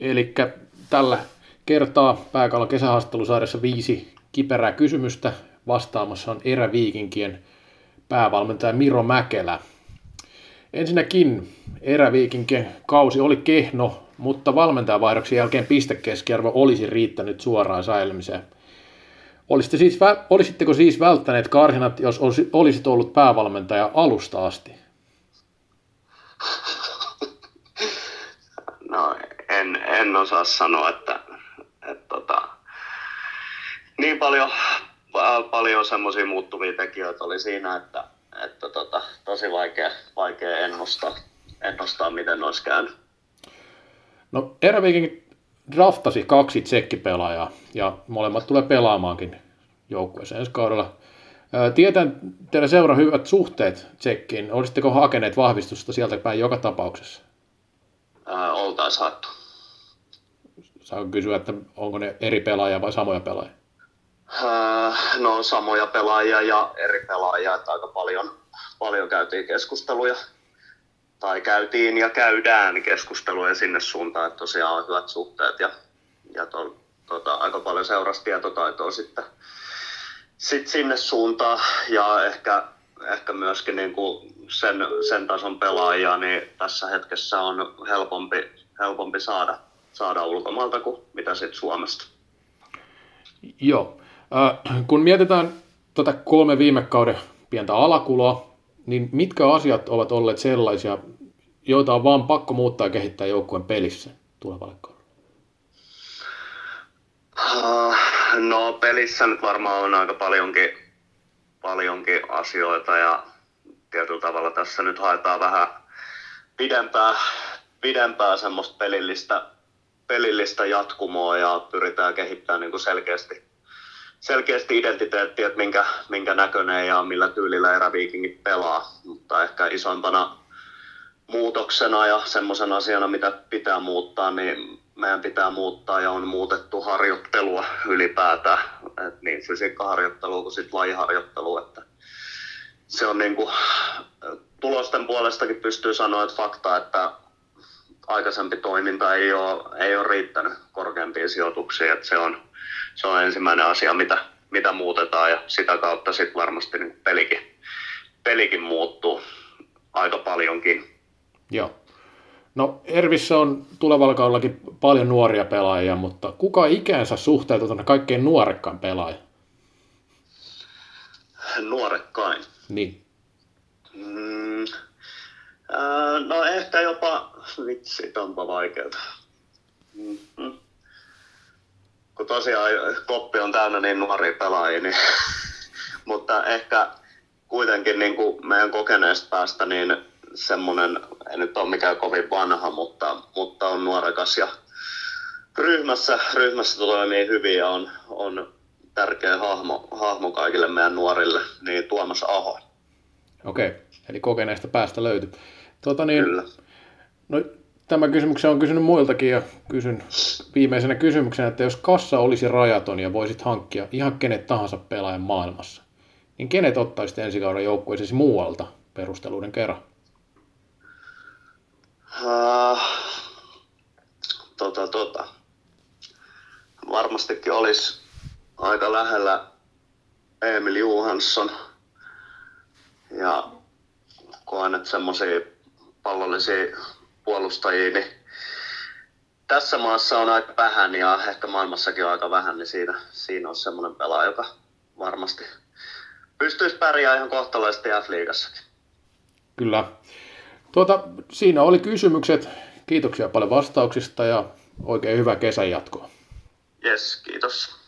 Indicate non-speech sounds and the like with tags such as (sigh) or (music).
Eli tällä kertaa pääkallon kesähaastattelusarjassa viisi kiperää kysymystä. Vastaamassa on eräviikinkien päävalmentaja Miro Mäkelä. Ensinnäkin eräviikinkien kausi oli kehno, mutta valmentajavaihdoksen jälkeen pistekeskiarvo olisi riittänyt suoraan säilymiseen. Olisitte siis, olisitteko siis välttäneet karsinat, jos olisit ollut päävalmentaja alusta asti? No en, osaa sanoa, että, että tota, niin paljon, paljon semmoisia muuttuvia tekijöitä oli siinä, että, että tota, tosi vaikea, vaikea ennustaa, ennustaa, miten olisi käynyt. No Eräviikin draftasi kaksi tsekkipelaajaa ja molemmat tulee pelaamaankin joukkueeseen ensi kaudella. Tietän teillä seura hyvät suhteet tsekkiin. Olisitteko hakeneet vahvistusta sieltä päin joka tapauksessa? oltaisiin haettu. Saanko kysyä, että onko ne eri pelaajia vai samoja pelaajia? no samoja pelaajia ja eri pelaajia, että aika paljon, paljon käytiin keskusteluja tai käytiin ja käydään keskusteluja sinne suuntaan, että tosiaan on hyvät suhteet ja, ja to, tota, aika paljon seurasi tietotaitoa sitten sit sinne suuntaan ja ehkä, ehkä myöskin niin kuin sen, sen tason pelaajia, niin tässä hetkessä on helpompi, helpompi saada, saada ulkomailta kuin mitä sitten Suomesta. Joo. Äh, kun mietitään tuota kolme viime kauden pientä alakuloa, niin mitkä asiat ovat olleet sellaisia, joita on vaan pakko muuttaa ja kehittää joukkueen pelissä tulevalle kaudelle? Uh, no pelissä nyt varmaan on aika paljonkin, paljonkin asioita ja tietyllä tavalla tässä nyt haetaan vähän pidempää, pidempää semmoista pelillistä, pelillistä jatkumoa ja pyritään kehittämään niin kuin selkeästi, selkeästi identiteettiä, että minkä, minkä näköinen ja millä tyylillä eräviikingit pelaa. Mutta ehkä isoimpana muutoksena ja semmoisen asiana, mitä pitää muuttaa, niin meidän pitää muuttaa ja on muutettu harjoittelua ylipäätään, et niin fysiikkaharjoittelua kuin sitten lajiharjoittelua. Että se on niin kuin, tulosten puolestakin pystyy sanoa, että fakta, että aikaisempi toiminta ei ole, ei ole riittänyt korkeampiin sijoituksiin. Että se, on, se on ensimmäinen asia, mitä, mitä muutetaan ja sitä kautta sitten varmasti niin pelikin, pelikin muuttuu aika paljonkin. Joo. No Ervissä on tulevalla kaudellakin paljon nuoria pelaajia, mutta kuka ikänsä suhteutuu tuonne kaikkein nuorekkaan pelaaja? Nuorekkain? Niin. Mm, no ehkä jopa, vitsi, onpa vaikeaa. Mm-hmm. Kun tosiaan koppi on täynnä niin nuoria pelaajia, niin, (laughs) mutta ehkä kuitenkin niin kuin meidän kokeneesta päästä, niin semmoinen, ei nyt ole mikään kovin vanha, mutta, mutta on nuorekas ja ryhmässä, ryhmässä toimii hyvin ja on, on tärkeä hahmo, hahmo kaikille meidän nuorille, niin Tuomas Aho. Okei, okay. Eli kokeneesta päästä löytyy. Tuota niin, Kyllä. No, tämä kysymyksen on kysynyt muiltakin ja kysyn viimeisenä kysymyksenä, että jos kassa olisi rajaton ja voisit hankkia ihan kenet tahansa pelaajan maailmassa, niin kenet ottaisit ensi kauden joukkueesi muualta perusteluiden kerran? Uh, tota, tota. Varmastikin olisi aika lähellä Emil Johansson. Ja koen, että semmoisia pallollisia puolustajia, niin tässä maassa on aika vähän ja ehkä maailmassakin on aika vähän, niin siinä, siinä on semmoinen pelaaja, joka varmasti pystyisi pärjäämään ihan kohtalaisesti F-liigassakin. Kyllä. Tuota, siinä oli kysymykset. Kiitoksia paljon vastauksista ja oikein hyvää kesän jatkoa. Yes, kiitos.